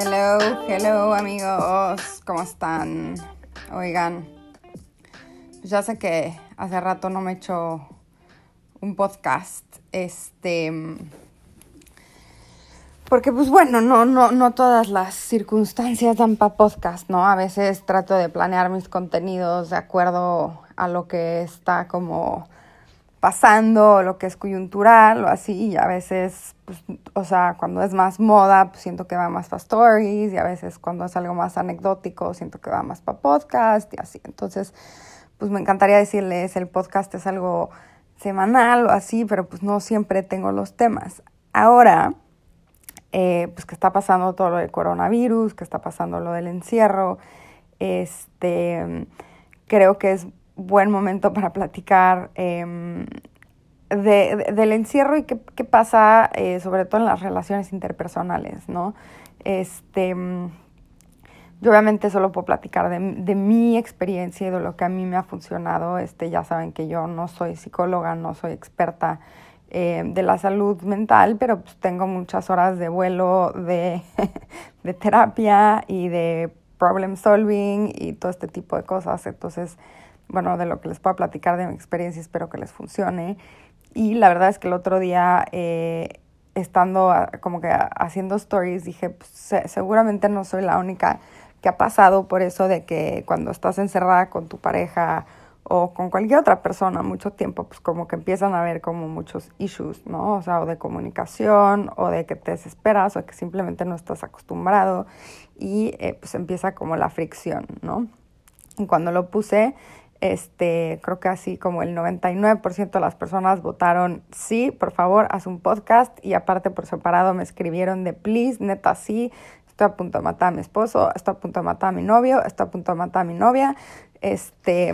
Hello, hello amigos, ¿cómo están? Oigan, pues ya sé que hace rato no me he hecho un podcast, este, porque pues bueno, no, no, no todas las circunstancias dan para podcast, ¿no? A veces trato de planear mis contenidos de acuerdo a lo que está como pasando, lo que es coyuntural o así, y a veces, pues, o sea, cuando es más moda, pues siento que va más para stories, y a veces cuando es algo más anecdótico, siento que va más para podcast y así. Entonces, pues me encantaría decirles, el podcast es algo semanal o así, pero pues no siempre tengo los temas. Ahora, eh, pues que está pasando todo lo del coronavirus, que está pasando lo del encierro, este, creo que es buen momento para platicar em, de, del encierro y qué, qué pasa, eh, sobre todo en las relaciones interpersonales, ¿no? Este, yo obviamente solo puedo platicar de, de, mi experiencia y de lo que a mí me ha funcionado. Este, ya saben que yo no soy psicóloga, no soy experta eh, de la salud mental, pero pues tengo muchas horas de vuelo de, de terapia y de problem solving y todo este tipo de cosas. Entonces, bueno, de lo que les puedo platicar de mi experiencia, espero que les funcione. Y la verdad es que el otro día, eh, estando como que haciendo stories, dije, pues, seguramente no soy la única que ha pasado por eso de que cuando estás encerrada con tu pareja o con cualquier otra persona mucho tiempo, pues como que empiezan a haber como muchos issues, ¿no? O sea, o de comunicación, o de que te desesperas, o que simplemente no estás acostumbrado, y eh, pues empieza como la fricción, ¿no? Y cuando lo puse, este, creo que así como el 99% de las personas votaron sí, por favor, haz un podcast y aparte por separado me escribieron de please, neta sí, estoy a punto de matar a mi esposo, estoy a punto de matar a mi novio, estoy a punto de matar a mi novia, este,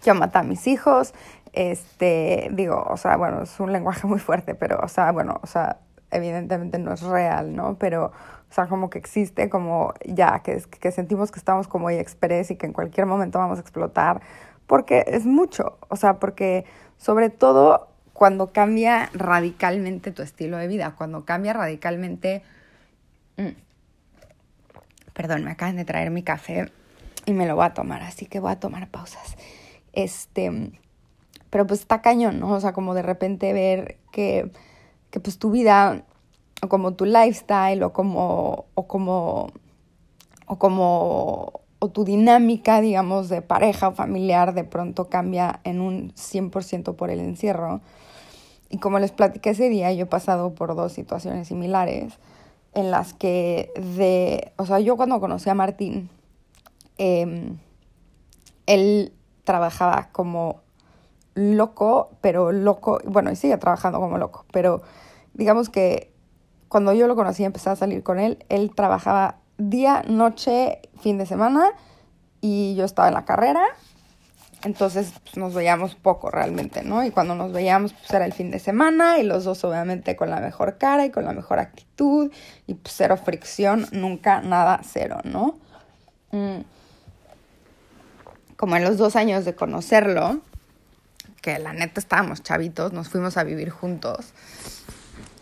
quiero matar a mis hijos, este, digo, o sea, bueno, es un lenguaje muy fuerte, pero, o sea, bueno, o sea, evidentemente no es real, ¿no? Pero, o sea, como que existe como ya, que, que sentimos que estamos como express y que en cualquier momento vamos a explotar, porque es mucho, o sea, porque sobre todo cuando cambia radicalmente tu estilo de vida, cuando cambia radicalmente... Mm, perdón, me acaban de traer mi café y me lo voy a tomar, así que voy a tomar pausas. Este, pero pues está cañón, ¿no? O sea, como de repente ver que, que pues tu vida o como tu lifestyle o como, o como, o como, o tu dinámica, digamos, de pareja o familiar de pronto cambia en un 100% por el encierro. Y como les platiqué ese día, yo he pasado por dos situaciones similares en las que de, o sea, yo cuando conocí a Martín, eh, él trabajaba como loco, pero loco, bueno, y sigue trabajando como loco, pero digamos que cuando yo lo conocí empecé a salir con él, él trabajaba día, noche, fin de semana y yo estaba en la carrera. Entonces pues, nos veíamos poco realmente, ¿no? Y cuando nos veíamos pues era el fin de semana y los dos obviamente con la mejor cara y con la mejor actitud y pues cero fricción, nunca nada cero, ¿no? Mm. Como en los dos años de conocerlo, que la neta estábamos chavitos, nos fuimos a vivir juntos.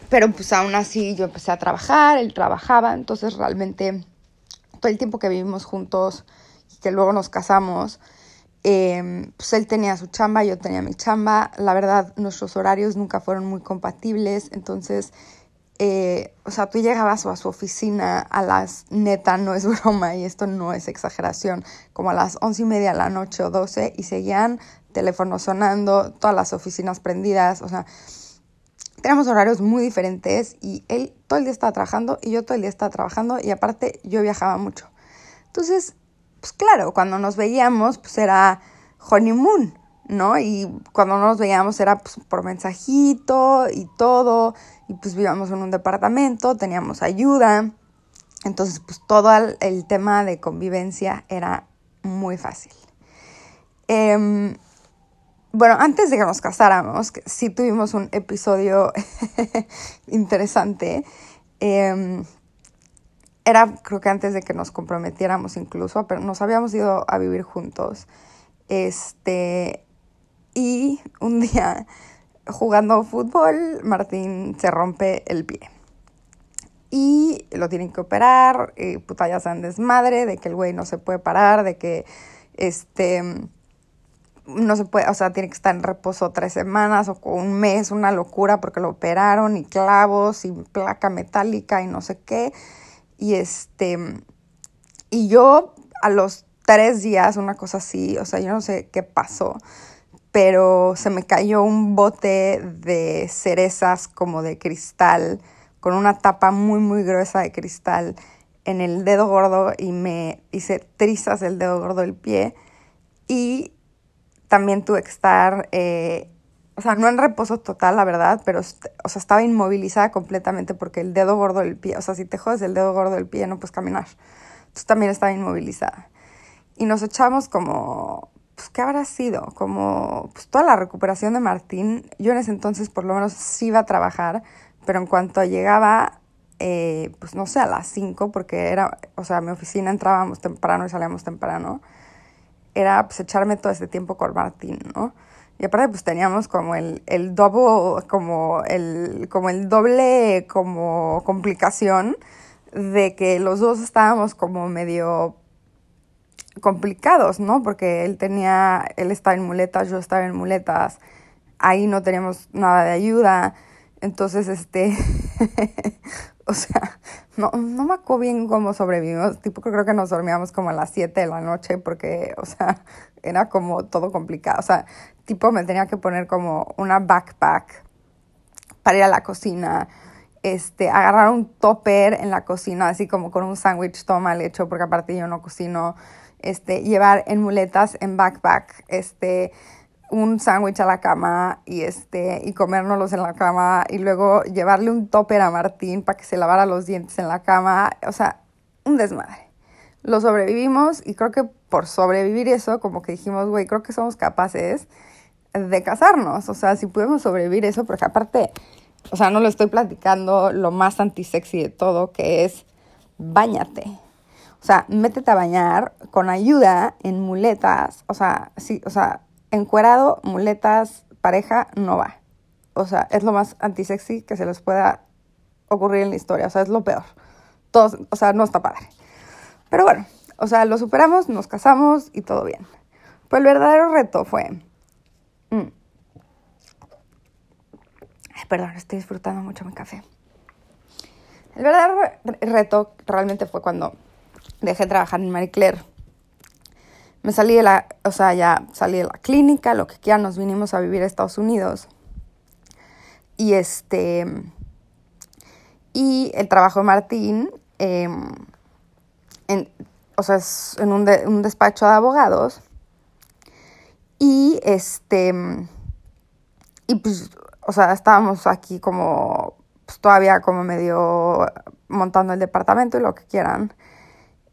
Pero pues aún así yo empecé a trabajar, él trabajaba, entonces realmente todo el tiempo que vivimos juntos y que luego nos casamos, eh, pues él tenía su chamba, yo tenía mi chamba, la verdad nuestros horarios nunca fueron muy compatibles, entonces, eh, o sea, tú llegabas a su oficina a las, neta, no es broma y esto no es exageración, como a las once y media de la noche o doce y seguían teléfonos sonando, todas las oficinas prendidas, o sea, Teníamos horarios muy diferentes y él todo el día estaba trabajando y yo todo el día estaba trabajando y aparte yo viajaba mucho. Entonces, pues claro, cuando nos veíamos, pues era honeymoon, ¿no? Y cuando nos veíamos era pues, por mensajito y todo, y pues vivíamos en un departamento, teníamos ayuda, entonces pues todo el, tema de convivencia era muy fácil. Eh, bueno, antes de que nos casáramos, que sí tuvimos un episodio interesante. Eh, era, creo que antes de que nos comprometiéramos incluso, pero nos habíamos ido a vivir juntos. Este, y un día jugando fútbol, Martín se rompe el pie. Y lo tienen que operar, y puta ya desmadre, de que el güey no se puede parar, de que este no se puede, o sea, tiene que estar en reposo tres semanas o un mes, una locura porque lo operaron y clavos y placa metálica y no sé qué. Y este, y yo a los tres días, una cosa así, o sea, yo no sé qué pasó, pero se me cayó un bote de cerezas como de cristal, con una tapa muy, muy gruesa de cristal en el dedo gordo y me hice trizas el dedo gordo del pie y también tuve que estar, eh, o sea, no en reposo total, la verdad, pero, o sea, estaba inmovilizada completamente porque el dedo gordo del pie, o sea, si te jodes el dedo gordo del pie no puedes caminar. Entonces también estaba inmovilizada. Y nos echamos como, pues, ¿qué habrá sido? Como, pues, toda la recuperación de Martín. Yo en ese entonces por lo menos sí iba a trabajar, pero en cuanto llegaba, eh, pues, no sé, a las 5, porque era, o sea, mi oficina entrábamos temprano y salíamos temprano era pues echarme todo este tiempo con Martín, ¿no? Y aparte pues teníamos como el, el doble, como el, como el doble como complicación de que los dos estábamos como medio complicados, ¿no? Porque él tenía, él estaba en muletas, yo estaba en muletas, ahí no teníamos nada de ayuda, entonces este, o sea, no, no me acuerdo bien cómo sobrevivimos. Tipo, creo que nos dormíamos como a las 7 de la noche porque, o sea, era como todo complicado. O sea, tipo, me tenía que poner como una backpack para ir a la cocina. Este, agarrar un topper en la cocina, así como con un sándwich todo mal hecho, porque aparte yo no cocino. Este, llevar en muletas, en backpack, este, un sándwich a la cama y este y comérnoslos en la cama y luego llevarle un topper a Martín para que se lavara los dientes en la cama, o sea, un desmadre. Lo sobrevivimos y creo que por sobrevivir eso, como que dijimos, güey, creo que somos capaces de casarnos, o sea, si podemos sobrevivir eso, porque aparte, o sea, no lo estoy platicando lo más antisexy de todo, que es bañate. O sea, métete a bañar con ayuda en muletas, o sea, sí, o sea, encuerado, muletas, pareja, no va. O sea, es lo más antisexy que se les pueda ocurrir en la historia. O sea, es lo peor. Todos, o sea, no está padre. Pero bueno, o sea, lo superamos, nos casamos y todo bien. Pues el verdadero reto fue... Mm, perdón, estoy disfrutando mucho mi café. El verdadero reto realmente fue cuando dejé de trabajar en Marie Claire me salí de la, o sea, ya salí de la clínica, lo que quiera, nos vinimos a vivir a Estados Unidos. Y este, y el trabajo de Martín, em, o sea, es en un, un despacho de abogados. Y este, y pues, o sea, estábamos aquí como, pues todavía como medio montando el departamento y lo que quieran.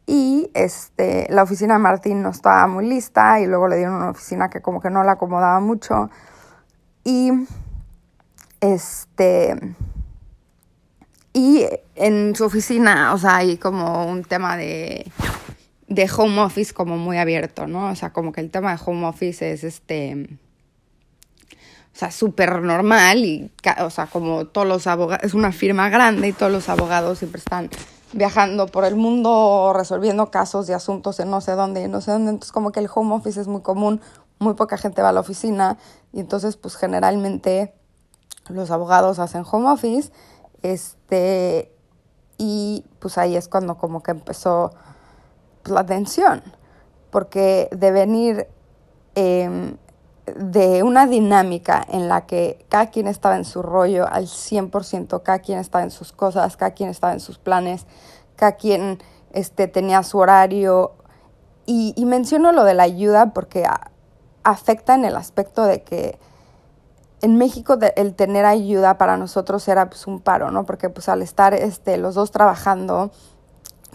Y este, la oficina de Martín no estaba muy lista y luego le dieron una oficina que como que no la acomodaba mucho. Y este y en su oficina, o sea, hay como un tema de, de home office como muy abierto, ¿no? O sea, como que el tema de home office es este o sea, súper normal y, o sea, como todos los abogados, es una firma grande y todos los abogados siempre están viajando por el mundo resolviendo casos de asuntos en no sé dónde y no sé dónde. Entonces como que el home office es muy común, muy poca gente va a la oficina y entonces pues generalmente los abogados hacen home office. Este, y pues ahí es cuando como que empezó la tensión, porque de venir em, de una dinámica en la que cada quien estaba en su rollo al 100%, cada quien estaba en sus cosas, cada quien estaba en sus planes, cada quien este, tenía su horario. Y, menciono lo de la ayuda porque afecta en el aspecto de que en México el tener ayuda para nosotros era pues, un paro, ¿no? Porque pues al estar este, los dos trabajando,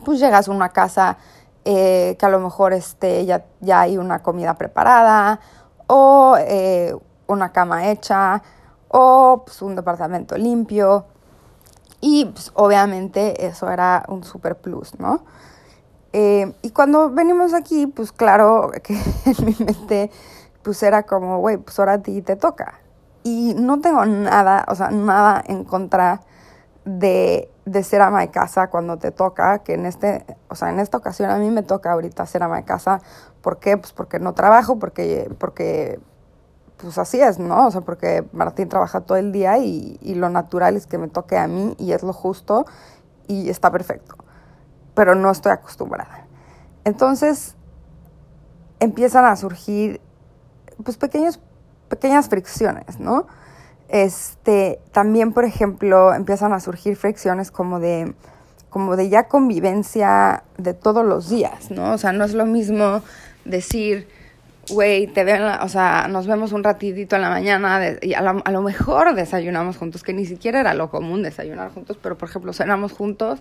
pues llegas a una casa eh, que a lo mejor este, ya, ya hay una comida preparada o eh, una cama hecha, o pues, un departamento limpio. Y pues, obviamente eso era un super plus, ¿no? Eh, y cuando venimos aquí, pues claro que en mi mente, pues era como, güey, pues ahora a ti te toca. Y no tengo nada, o sea, nada en contra de, de ser ama de casa cuando te toca, que en este, o sea, en esta ocasión a mí me toca ahorita ser ama de casa. ¿Por qué? Pues porque no trabajo, porque, porque pues así es, ¿no? O sea, porque Martín trabaja todo el día y, y lo natural es que me toque a mí y es lo justo y está perfecto. Pero no estoy acostumbrada. Entonces empiezan a surgir pues pequeños, pequeñas fricciones, ¿no? Este, también, por ejemplo, empiezan a surgir fricciones como de, como de ya convivencia de todos los días, ¿no? O sea, no es lo mismo decir, güey, te veo, o sea, nos vemos un ratitito en la mañana y a, a, lo mejor desayunamos juntos, que ni siquiera era lo común desayunar juntos, pero por ejemplo, cenamos juntos,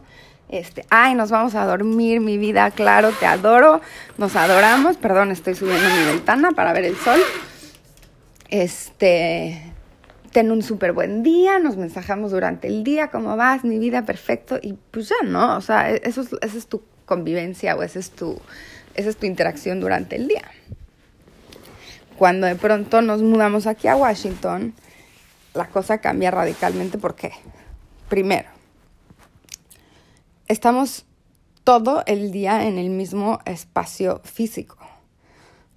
este, ay, nos vamos a dormir, mi vida, claro, te adoro, nos adoramos, perdón, estoy subiendo mi ventana para ver el sol, este, ten un súper buen día, nos mensajamos durante el día, ¿cómo vas? Mi vida, perfecto. Y pues ya, ¿no? O sea, e-, eso es, esa es tu convivencia o esa es tu, esa es tu interacción durante el día. Cuando de pronto nos mudamos aquí a Washington, la cosa cambia radicalmente. ¿Por qué? Primero, estamos todo el día en el mismo espacio físico.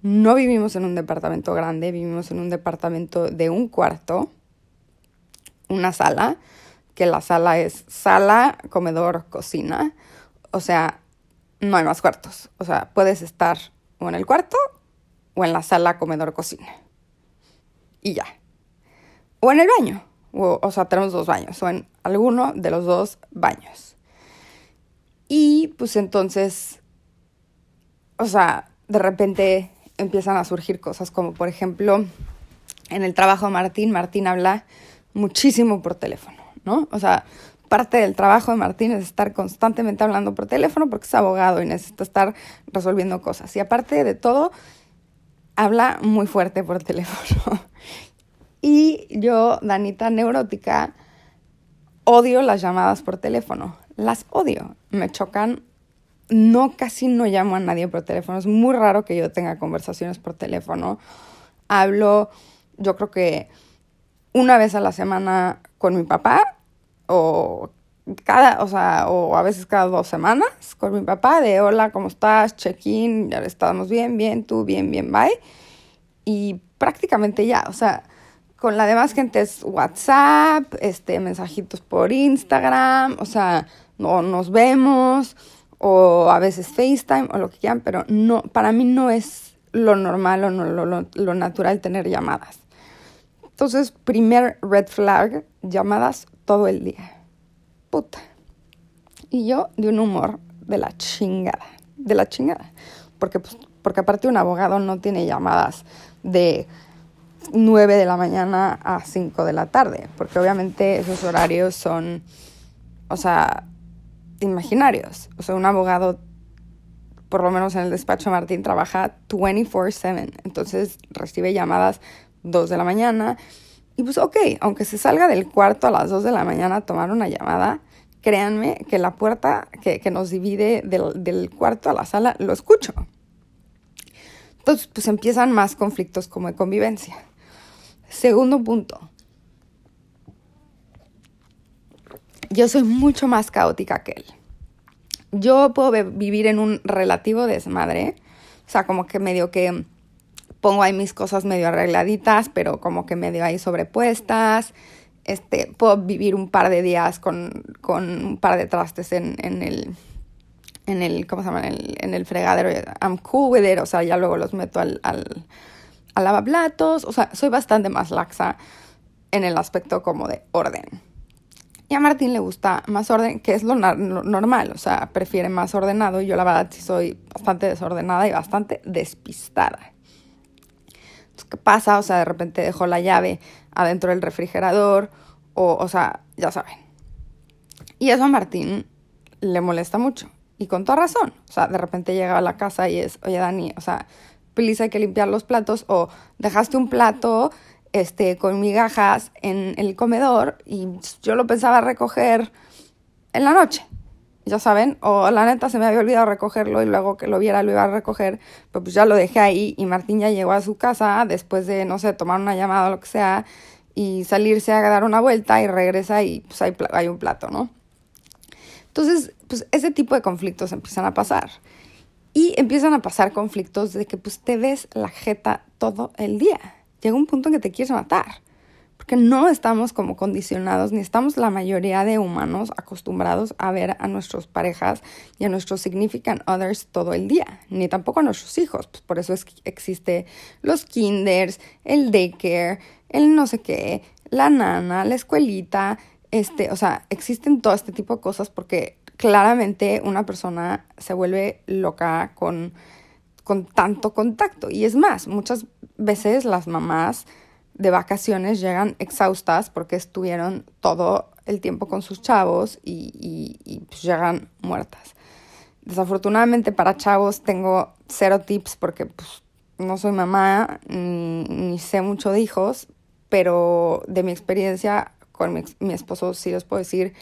No vivimos en un departamento grande, vivimos en un departamento de un cuarto una sala, que la sala es sala, comedor, cocina. O sea, no hay más cuartos. O sea, puedes estar o en el cuarto o en la sala, comedor, cocina. Y ya. O en el baño. O, o sea, tenemos dos baños. O en alguno de los dos baños. Y pues entonces, o sea, de repente empiezan a surgir cosas como, por ejemplo, en el trabajo de Martín, Martín habla muchísimo por teléfono, ¿no? O sea, parte del trabajo de Martín es estar constantemente hablando por teléfono porque es abogado y necesita estar resolviendo cosas. Y aparte de todo, habla muy fuerte por teléfono. Y yo, Danita neurótica, odio las llamadas por teléfono. Las odio. Me chocan. No, casi no llamo a nadie por teléfono. Es muy raro que yo tenga conversaciones por teléfono. Hablo, yo creo que una vez a la semana con mi papá o cada, o sea, o a veces cada dos semanas con mi papá de hola, ¿cómo estás? Check-in, ya estamos bien, bien, tú, bien, bien, bye. Y prácticamente ya, o sea, con la demás gente es WhatsApp, este, mensajitos por Instagram, o sea, no nos vemos, o a veces FaceTime, o lo que quieran, pero no, para mí no es lo normal o no, lo, lo, lo natural tener llamadas. Entonces, primer red flag, llamadas todo el día. Puta. Y yo de un humor de la chingada, de la chingada. Porque, pues, porque aparte un abogado no tiene llamadas de 9 de la mañana a 5 de la tarde, porque obviamente esos horarios son, o sea, imaginarios. O sea, un abogado, por lo menos en el despacho Martín, trabaja 24/7, entonces recibe llamadas 2 de la mañana. Y pues ok, aunque se salga del cuarto a las 2 de la mañana a tomar una llamada, créanme que la puerta que, que nos divide del, del, cuarto a la sala lo escucho. Entonces, pues empiezan más conflictos como de convivencia. Segundo punto. Yo soy mucho más caótica que él. Yo puedo vivir en un relativo desmadre. O sea, como que medio que pongo ahí mis cosas medio arregladitas, pero como que medio ahí sobrepuestas. Este, puedo vivir un par de días con, con un par de trastes en, en, el, en el, ¿cómo se llama? En el, en el fregadero. I'm cool with it, o sea, ya luego los meto al, al, al lavaplatos. O sea, soy bastante más laxa en el aspecto como de orden. Y a Martín le gusta más orden, que es lo, lo normal, o sea, prefiere más ordenado. Yo la verdad sí soy bastante desordenada y bastante despistada. ¿Qué pasa? O sea, de repente dejó la llave adentro del refrigerador, o, o sea, ya saben. Y eso a Martín le molesta mucho, y con toda razón. O sea, de repente llega a la casa y es, oye, Dani, o sea, please hay que limpiar los platos, o dejaste un plato este, con migajas en el comedor y yo lo pensaba recoger en la noche ya saben, o la neta se me había olvidado recogerlo y luego que lo viera lo iba a recoger, pero pues ya lo dejé ahí y Martín ya llegó a su casa después de, no sé, tomar una llamada o lo que sea y salirse a dar una vuelta y regresa y pues hay, hay un plato, ¿no? Entonces, pues ese tipo de conflictos empiezan a pasar. Y empiezan a pasar conflictos de que pues te ves la jeta todo el día. Llega un punto en que te quieres matar. Porque no estamos como condicionados, ni estamos la mayoría de humanos acostumbrados a ver a nuestras parejas y a nuestros significant others todo el día, ni tampoco a nuestros hijos. Pues por eso es que existe los kinders, el daycare, el no sé qué, la nana, la escuelita, este, o sea, existen todo este tipo de cosas porque claramente una persona se vuelve loca con, con tanto contacto. Y es más, muchas veces las mamás de vacaciones llegan exhaustas porque estuvieron todo el tiempo con sus chavos y, pues llegan muertas. Desafortunadamente para chavos tengo cero tips porque pues, no soy mamá ni, sé mucho de hijos, pero de mi experiencia con mi, mi esposo sí les puedo decir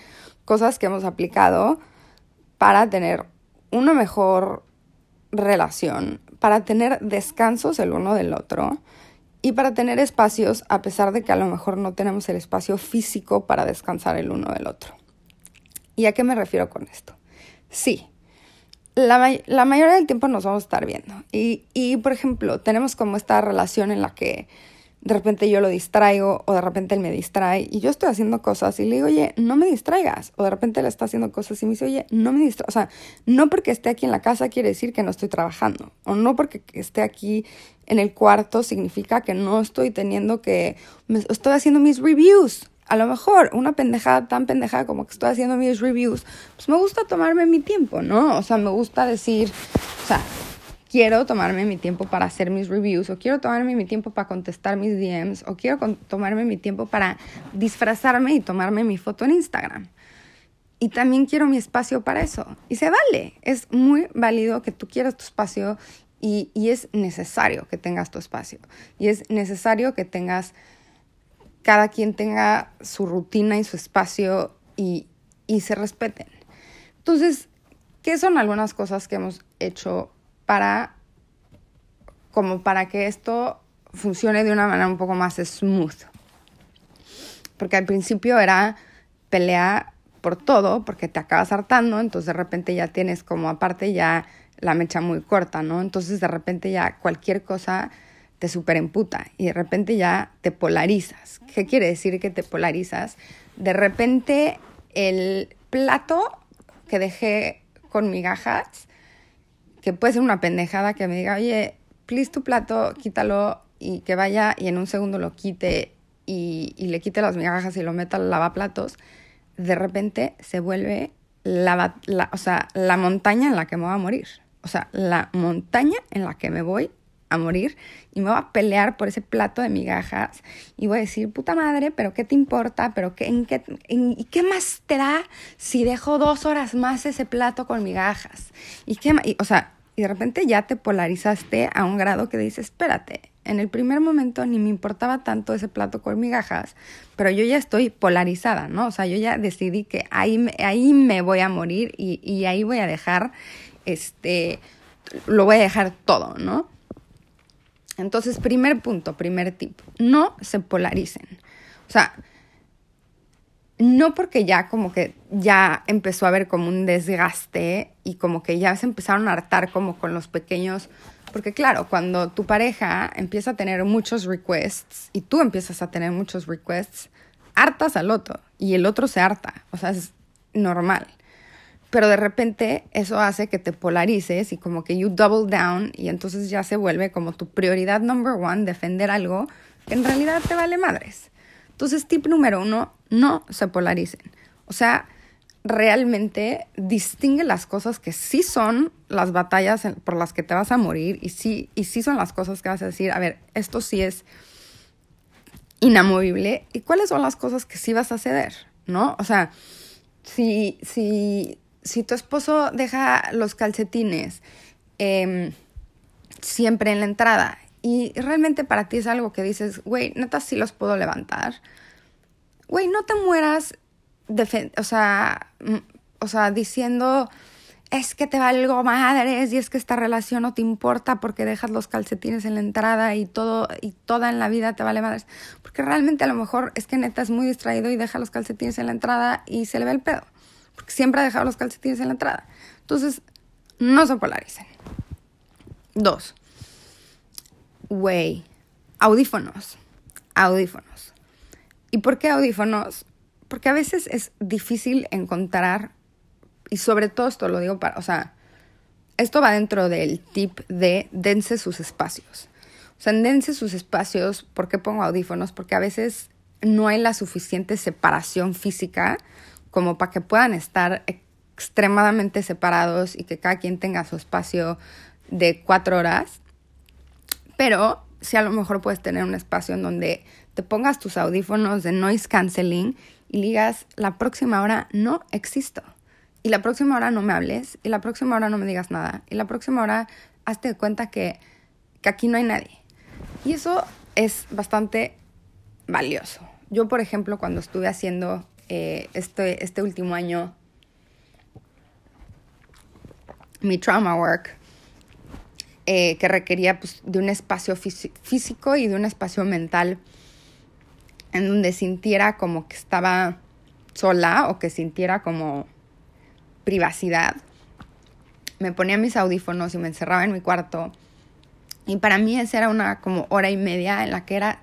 cosas que hemos aplicado para tener una mejor relación, para tener descansos el uno del otro y para tener espacios a pesar de que a lo mejor no tenemos el espacio físico para descansar el uno del otro. ¿Y a qué me refiero con esto? Sí, la, la mayoría del tiempo nos vamos a estar viendo. Y, y, por ejemplo, tenemos como esta relación en la que de repente yo lo distraigo o de repente él me distrae y yo estoy haciendo cosas y le digo, oye, no me distraigas. O de repente él está haciendo cosas y me dice, oye, no me distraigas. O sea, no porque esté aquí en la casa quiere decir que no estoy trabajando. O no porque esté aquí en el cuarto significa que no estoy teniendo que, estoy haciendo mis reviews. A lo mejor una pendejada tan pendejada como que estoy haciendo mis reviews, pues me gusta tomarme mi tiempo, ¿no? O sea, me gusta decir, o sea, quiero tomarme mi tiempo para hacer mis reviews, o quiero tomarme mi tiempo para contestar mis DMs, o quiero tomarme mi tiempo para disfrazarme y tomarme mi foto en Instagram. Y también quiero mi espacio para eso. Y se vale. Es muy válido que tú quieras tu espacio y, y es necesario que tengas tu espacio. Y es necesario que tengas, cada quien tenga su rutina y su espacio y, y se respeten. Entonces, ¿qué son algunas cosas que hemos hecho para, como para que esto funcione de una manera un poco más smooth. Porque al principio era pelea por todo, porque te acabas hartando, entonces de repente ya tienes como aparte ya la mecha muy corta, ¿no? Entonces de repente ya cualquier cosa te superemputa y de repente ya te polarizas. ¿Qué quiere decir que te polarizas? De repente el plato que dejé con migajas que puede ser una pendejada que me diga, oye, please tu plato, quítalo y que vaya y en un segundo lo quite y, le quite las migajas y lo meta al lavaplatos, de repente se vuelve la, la, o sea, la montaña en la que me voy a morir. O sea, la montaña en la que me voy a morir y me voy a pelear por ese plato de migajas y voy a decir, puta madre, pero ¿qué te importa? ¿Pero qué, en qué, ¿Y qué más te da si dejo dos horas más ese plato con migajas? ¿Y qué O sea, y de repente ya te polarizaste a un grado que dices, espérate, en el primer momento ni me importaba tanto ese plato con migajas, pero yo ya estoy polarizada, ¿no? O sea, yo ya decidí que ahí, ahí me voy a morir y, y ahí voy a dejar, este, lo voy a dejar todo, ¿no? Entonces, primer punto, primer tip, no se polaricen. O sea, no porque ya como que ya empezó a haber como un desgaste y como que ya se empezaron a hartar como con los pequeños, porque claro, cuando tu pareja empieza a tener muchos requests y tú empiezas a tener muchos requests, hartas al otro y el otro se harta, o sea, es normal. Pero de repente eso hace que te polarices y como que you double down y entonces ya se vuelve como tu prioridad number one defender algo que en realidad te vale madres. Entonces, tip número uno, no se polaricen. O sea, realmente distingue las cosas que sí son las batallas por las que te vas a morir y sí, y sí son las cosas que vas a decir, a ver, esto sí es inamovible y cuáles son las cosas que sí vas a ceder, ¿no? O sea, si, si si tu esposo deja los calcetines em, siempre en la entrada y realmente para ti es algo que dices, güey, neta sí los puedo levantar, güey, no te mueras, o sea, o sea, diciendo, es que te valgo madres y es que esta relación no te importa porque dejas los calcetines en la entrada y todo y toda en la vida te vale madres, porque realmente a lo mejor es que neta es muy distraído y deja los calcetines en la entrada y se le ve el pedo siempre ha dejado los calcetines en la entrada. Entonces, no se polaricen. Dos, güey, audífonos, audífonos. ¿Y por qué audífonos? Porque a veces es difícil encontrar, y sobre todo esto lo digo para, o sea, esto va dentro del tip de dense sus espacios. O sea, dense sus espacios. ¿Por qué pongo audífonos? Porque a veces no hay la suficiente separación física como para que puedan estar extremadamente separados y que cada quien tenga su espacio de cuatro horas. Pero si a lo mejor puedes tener un espacio en donde te pongas tus audífonos de noise canceling y digas, la próxima hora no existo y la próxima hora no me hables, y la próxima hora no me digas nada, y la próxima hora hazte cuenta que, aquí no hay nadie. Y eso es bastante valioso. Yo, por ejemplo, cuando estuve haciendo eh, este, este último año mi trauma work, eh, que requería pues, de un espacio físico y de un espacio mental en donde sintiera como que estaba sola o que sintiera como privacidad. Me ponía mis audífonos y me encerraba en mi cuarto. Y para mí esa era una como hora y media en la que era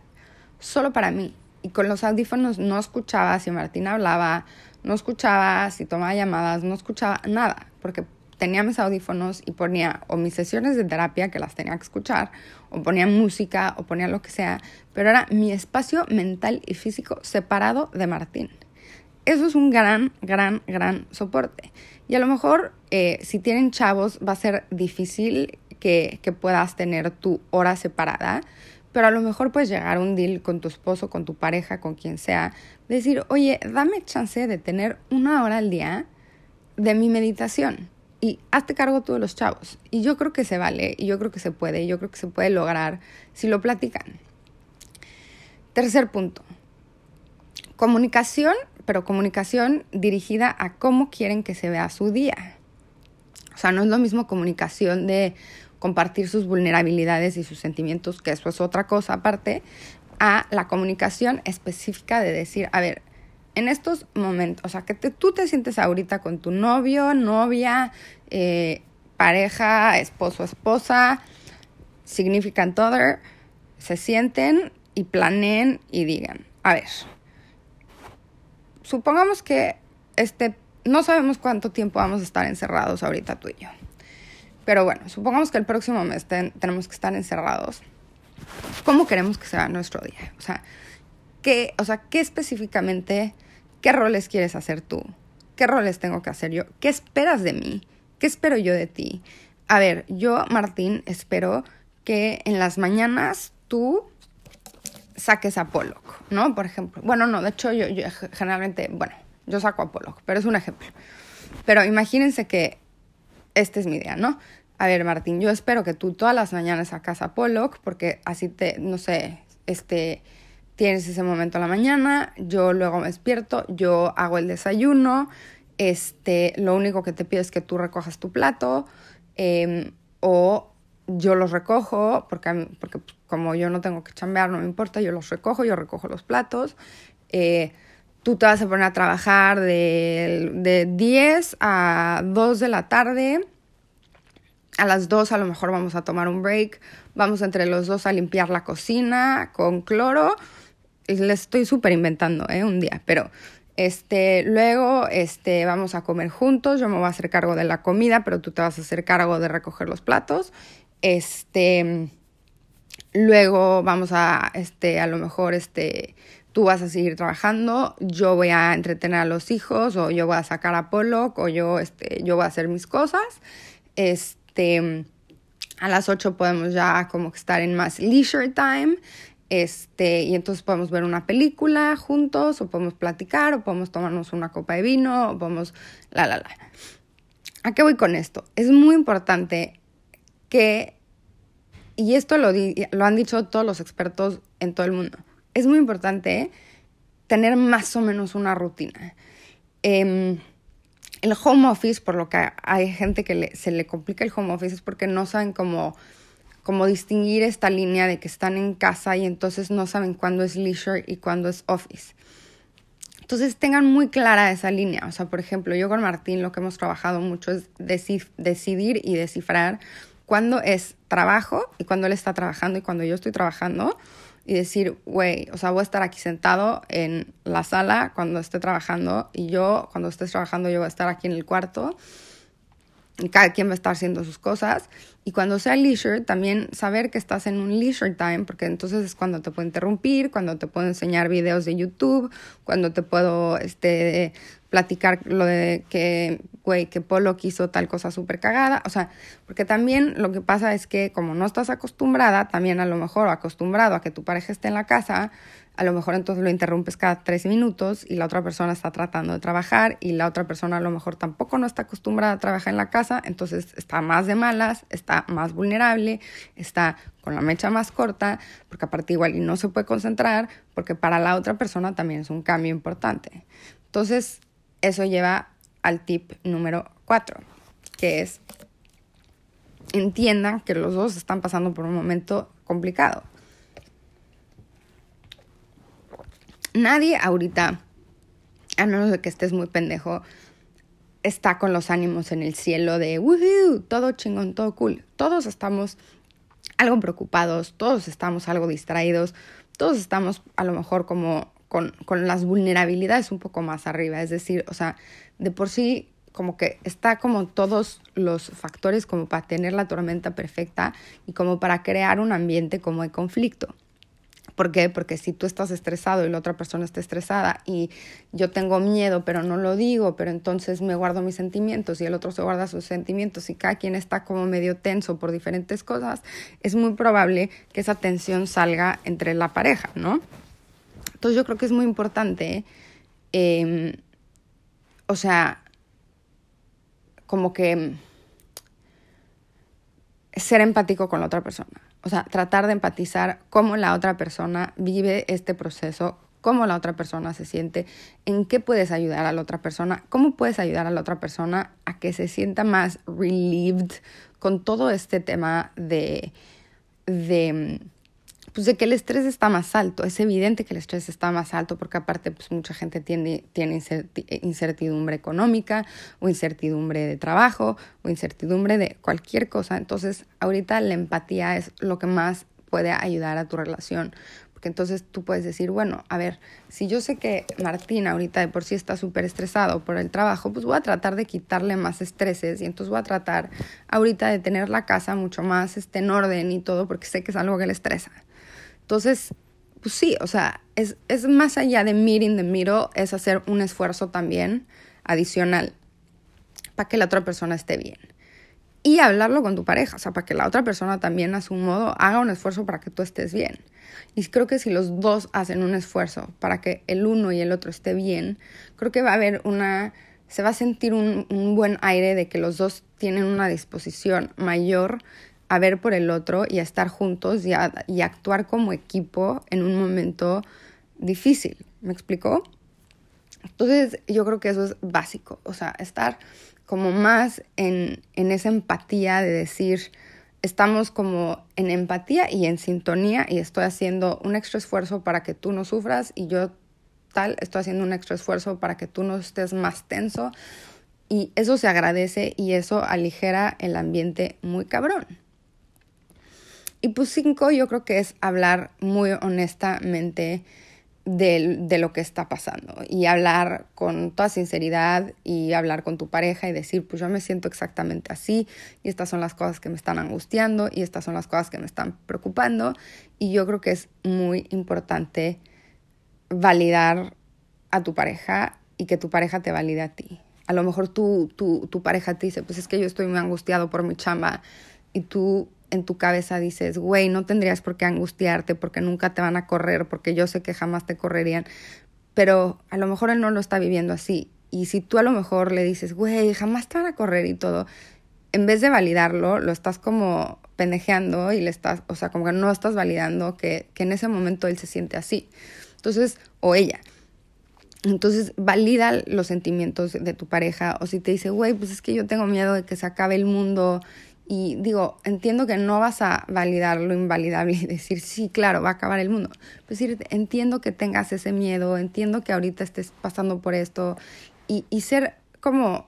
solo para mí. Y con los audífonos no escuchaba si Martín hablaba, no escuchaba si tomaba llamadas, no escuchaba nada, porque tenía mis audífonos y ponía o mis sesiones de terapia que las tenía que escuchar, o ponía música, o ponía lo que sea, pero era mi espacio mental y físico separado de Martín. Eso es un gran, gran, gran soporte. Y a lo mejor eh, si tienen chavos va a ser difícil que, que puedas tener tu hora separada, pero a lo mejor puedes llegar a un deal con tu esposo, con tu pareja, con quien sea, decir, oye, dame chance de tener una hora al día de mi meditación y hazte cargo tú de los chavos. Y yo creo que se vale, y yo creo que se puede, y yo creo que se puede lograr si lo platican. Tercer punto, comunicación pero comunicación dirigida a cómo quieren que se vea su día. O sea, no es lo mismo comunicación de compartir sus vulnerabilidades y sus sentimientos, que eso es otra cosa aparte, a la comunicación específica de decir, a ver, en estos momentos, o sea, que tú te sientes ahorita con tu novio, novia, eh, pareja, esposo, esposa, significant other, se sienten y planeen y digan, a ver, supongamos que este, no sabemos cuánto tiempo vamos a estar encerrados ahorita tú y yo. Pero bueno, supongamos que el próximo mes tenemos que estar encerrados. ¿Cómo queremos que sea nuestro día? O sea, ¿qué, o sea, ¿qué específicamente, qué roles quieres hacer tú? ¿Qué roles tengo que hacer yo? ¿Qué esperas de mí? ¿Qué espero yo de ti? A ver, yo, Martín, espero que en las mañanas tú saques a Pollock, ¿no? Por ejemplo. Bueno, no, de hecho yo, generalmente, bueno, yo saco a Pollock, pero es un ejemplo. Pero imagínense que esta es mi idea, ¿no? A ver, Martín, yo espero que tú todas las mañanas a Pollock porque así te, no sé, este, tienes ese momento a la mañana, yo luego me despierto, yo hago el desayuno, este, lo único que te pido es que tú recojas tu plato em, o yo los recojo porque, porque como yo no tengo que chambear, no me importa, yo los recojo, yo recojo los platos. Eh, tú te vas a poner a trabajar de, de 10 a 2 de la tarde. A las 2 a lo mejor vamos a tomar un break. Vamos entre los dos a limpiar la cocina con cloro. Les estoy súper inventando, ¿eh? Un día, pero este, luego este, vamos a comer juntos. Yo me voy a hacer cargo de la comida, pero tú te vas a hacer cargo de recoger los platos. Este Luego vamos a, este, a lo mejor, este, tú vas a seguir trabajando, yo voy a entretener a los hijos, o yo voy a sacar a Pollock, o yo, este, yo voy a hacer mis cosas. Este, a las 8 podemos ya como que estar en más leisure time. Este, y entonces podemos ver una película juntos, o podemos platicar, o podemos tomarnos una copa de vino, o podemos la la la. ¿A qué voy con esto? Es muy importante que y esto lo, lo han dicho todos los expertos en todo el mundo, es muy importante tener más o menos una rutina. Em, el home office, por lo que hay gente que se le complica el home office, es porque no saben cómo, cómo distinguir esta línea de que están en casa y entonces no saben cuándo es leisure y cuándo es office. Entonces tengan muy clara esa línea. O sea, por ejemplo, yo con Martín lo que hemos trabajado mucho es decidir y descifrar cuándo es trabajo y cuándo él está trabajando y cuando yo estoy trabajando y decir, güey, o sea, voy a estar aquí sentado en la sala cuando esté trabajando y yo, cuando estés trabajando, yo voy a estar aquí en el cuarto cada quien va a estar haciendo sus cosas. Y cuando sea leisure, también saber que estás en un leisure time, porque entonces es cuando te puedo interrumpir, cuando te puedo enseñar videos de YouTube, cuando te puedo este, platicar lo de que, güey, que Polo quiso tal cosa súper cagada. O sea, porque también lo que pasa es que como no estás acostumbrada, también a lo mejor acostumbrado a que tu pareja esté en la casa, a lo mejor entonces lo interrumpes cada tres minutos y la otra persona está tratando de trabajar y la otra persona a lo mejor tampoco no está acostumbrada a trabajar en la casa, entonces está más de malas, está más vulnerable, está con la mecha más corta, porque aparte igual y no se puede concentrar, porque para la otra persona también es un cambio importante. Entonces, eso lleva al tip número cuatro, que es entiendan que los dos están pasando por un momento complicado nadie ahorita, a menos de que estés muy pendejo, está con los ánimos en el cielo de woohoo, todo chingón, todo cool. Todos estamos algo preocupados, todos estamos algo distraídos, todos estamos a lo mejor como con, con las vulnerabilidades un poco más arriba. Es decir, o sea, de por sí como que está como todos los factores como para tener la tormenta perfecta y como para crear un ambiente como de conflicto. ¿Por qué? Porque si tú estás estresado y la otra persona está estresada y yo tengo miedo pero no lo digo, pero entonces me guardo mis sentimientos y el otro se guarda sus sentimientos y cada quien está como medio tenso por diferentes cosas, es muy probable que esa tensión salga entre la pareja, ¿no? Entonces yo creo que es muy importante, em, o sea, como que ser empático con la otra persona. O sea, tratar de empatizar cómo la otra persona vive este proceso, cómo la otra persona se siente, en qué puedes ayudar a la otra persona, cómo puedes ayudar a la otra persona a que se sienta más relieved con todo este tema de, de pues de que el estrés está más alto. Es evidente que el estrés está más alto porque aparte pues mucha gente tiene, tiene incertidumbre económica o incertidumbre de trabajo o incertidumbre de cualquier cosa. Entonces ahorita la empatía es lo que más puede ayudar a tu relación. Porque entonces tú puedes decir, bueno, a ver, si yo sé que Martín ahorita de por sí está súper estresado por el trabajo, pues voy a tratar de quitarle más estreses y entonces voy a tratar ahorita de tener la casa mucho más este, en orden y todo porque sé que es algo que le estresa. Entonces, pues sí, o sea, es, es más allá de meeting the middle, es hacer un esfuerzo también adicional para que la otra persona esté bien. Y hablarlo con tu pareja, o sea, para que la otra persona también a su modo haga un esfuerzo para que tú estés bien. Y creo que si los dos hacen un esfuerzo para que el uno y el otro esté bien, creo que va a haber una, se va a sentir un, un buen aire de que los dos tienen una disposición mayor a ver por el otro y a estar juntos y actuar como equipo en un momento difícil. ¿Me explicó? Entonces yo creo que eso es básico, o sea, estar como más en, en esa empatía de decir, estamos como en empatía y en sintonía y estoy haciendo un extra esfuerzo para que tú no sufras y yo tal, estoy haciendo un extra esfuerzo para que tú no estés más tenso y eso se agradece y eso aligera el ambiente muy cabrón. Y pues cinco, yo creo que es hablar muy honestamente de, de, lo que está pasando y hablar con toda sinceridad y hablar con tu pareja y decir, pues yo me siento exactamente así y estas son las cosas que me están angustiando y estas son las cosas que me están preocupando y yo creo que es muy importante validar a tu pareja y que tu pareja te valide a ti. A lo mejor tú, tu, tu pareja te dice, pues es que yo estoy muy angustiado por mi chamba y tú en tu cabeza dices, güey, no tendrías por qué angustiarte porque nunca te van a correr, porque yo sé que jamás te correrían, pero a lo mejor él no lo está viviendo así. Y si tú a lo mejor le dices, güey, jamás te van a correr y todo, en vez de validarlo, lo estás como pendejeando y le estás, o sea, como que no estás validando que, que en ese momento él se siente así. Entonces, o ella. Entonces, valida los sentimientos de tu pareja. O si te dice, güey, pues es que yo tengo miedo de que se acabe el mundo Y digo, entiendo que no vas a validar lo invalidable y decir, sí, claro, va a acabar el mundo. Es decir, entiendo que tengas ese miedo, entiendo que ahorita estés pasando por esto y, y ser como,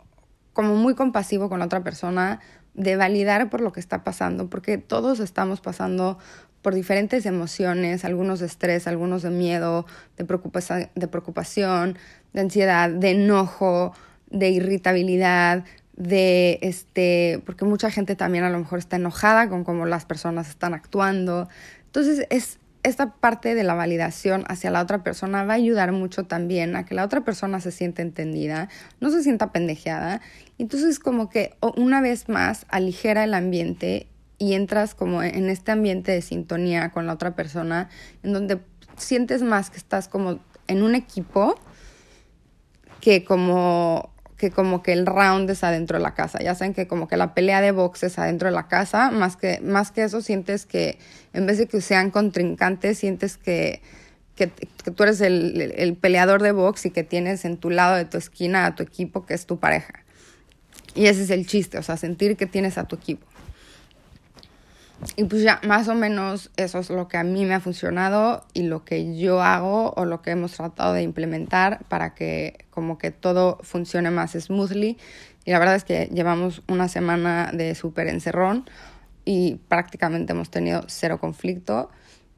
como muy compasivo con la otra persona, de validar por lo que está pasando, porque todos estamos pasando por diferentes emociones, algunos de estrés, algunos de miedo, de, preocupación, de preocupación, de ansiedad, de enojo, de irritabilidad, de este, porque mucha gente también a lo mejor está enojada con cómo las personas están actuando. Entonces, es esta parte de la validación hacia la otra persona va a ayudar mucho también a que la otra persona se sienta entendida, no se sienta pendejeada. Entonces, como que una vez más aligera el ambiente y entras como en este ambiente de sintonía con la otra persona, en donde sientes más que estás como en un equipo que como que como que el round es adentro de la casa. Ya saben que como que la pelea de box es adentro de la casa, más que, más que eso sientes que en vez de que sean contrincantes, sientes que, que, tú eres el, el, peleador de box y que tienes en tu lado de tu esquina a tu equipo que es tu pareja. Y ese es el chiste, o sea, sentir que tienes a tu equipo. Y pues ya, más o menos eso es lo que a mí me ha funcionado y lo que yo hago o lo que hemos tratado de implementar para que como que todo funcione más smoothly. Y la verdad es que llevamos una semana de súper encerrón y prácticamente hemos tenido cero conflicto.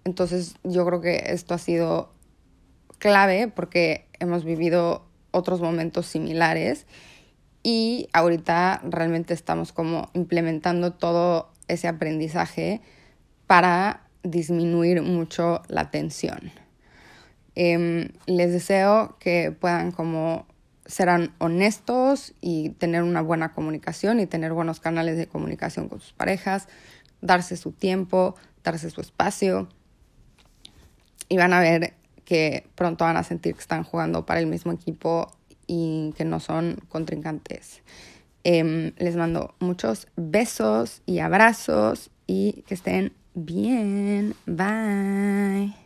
Entonces yo creo que esto ha sido clave porque hemos vivido otros momentos similares y ahorita realmente estamos como implementando todo ese aprendizaje para disminuir mucho la tensión. Em, les deseo que puedan como serán honestos y tener una buena comunicación y tener buenos canales de comunicación con sus parejas, darse su tiempo, darse su espacio y van a ver que pronto van a sentir que están jugando para el mismo equipo y que no son contrincantes. Em, les mando muchos besos y abrazos y que estén bien. Bye.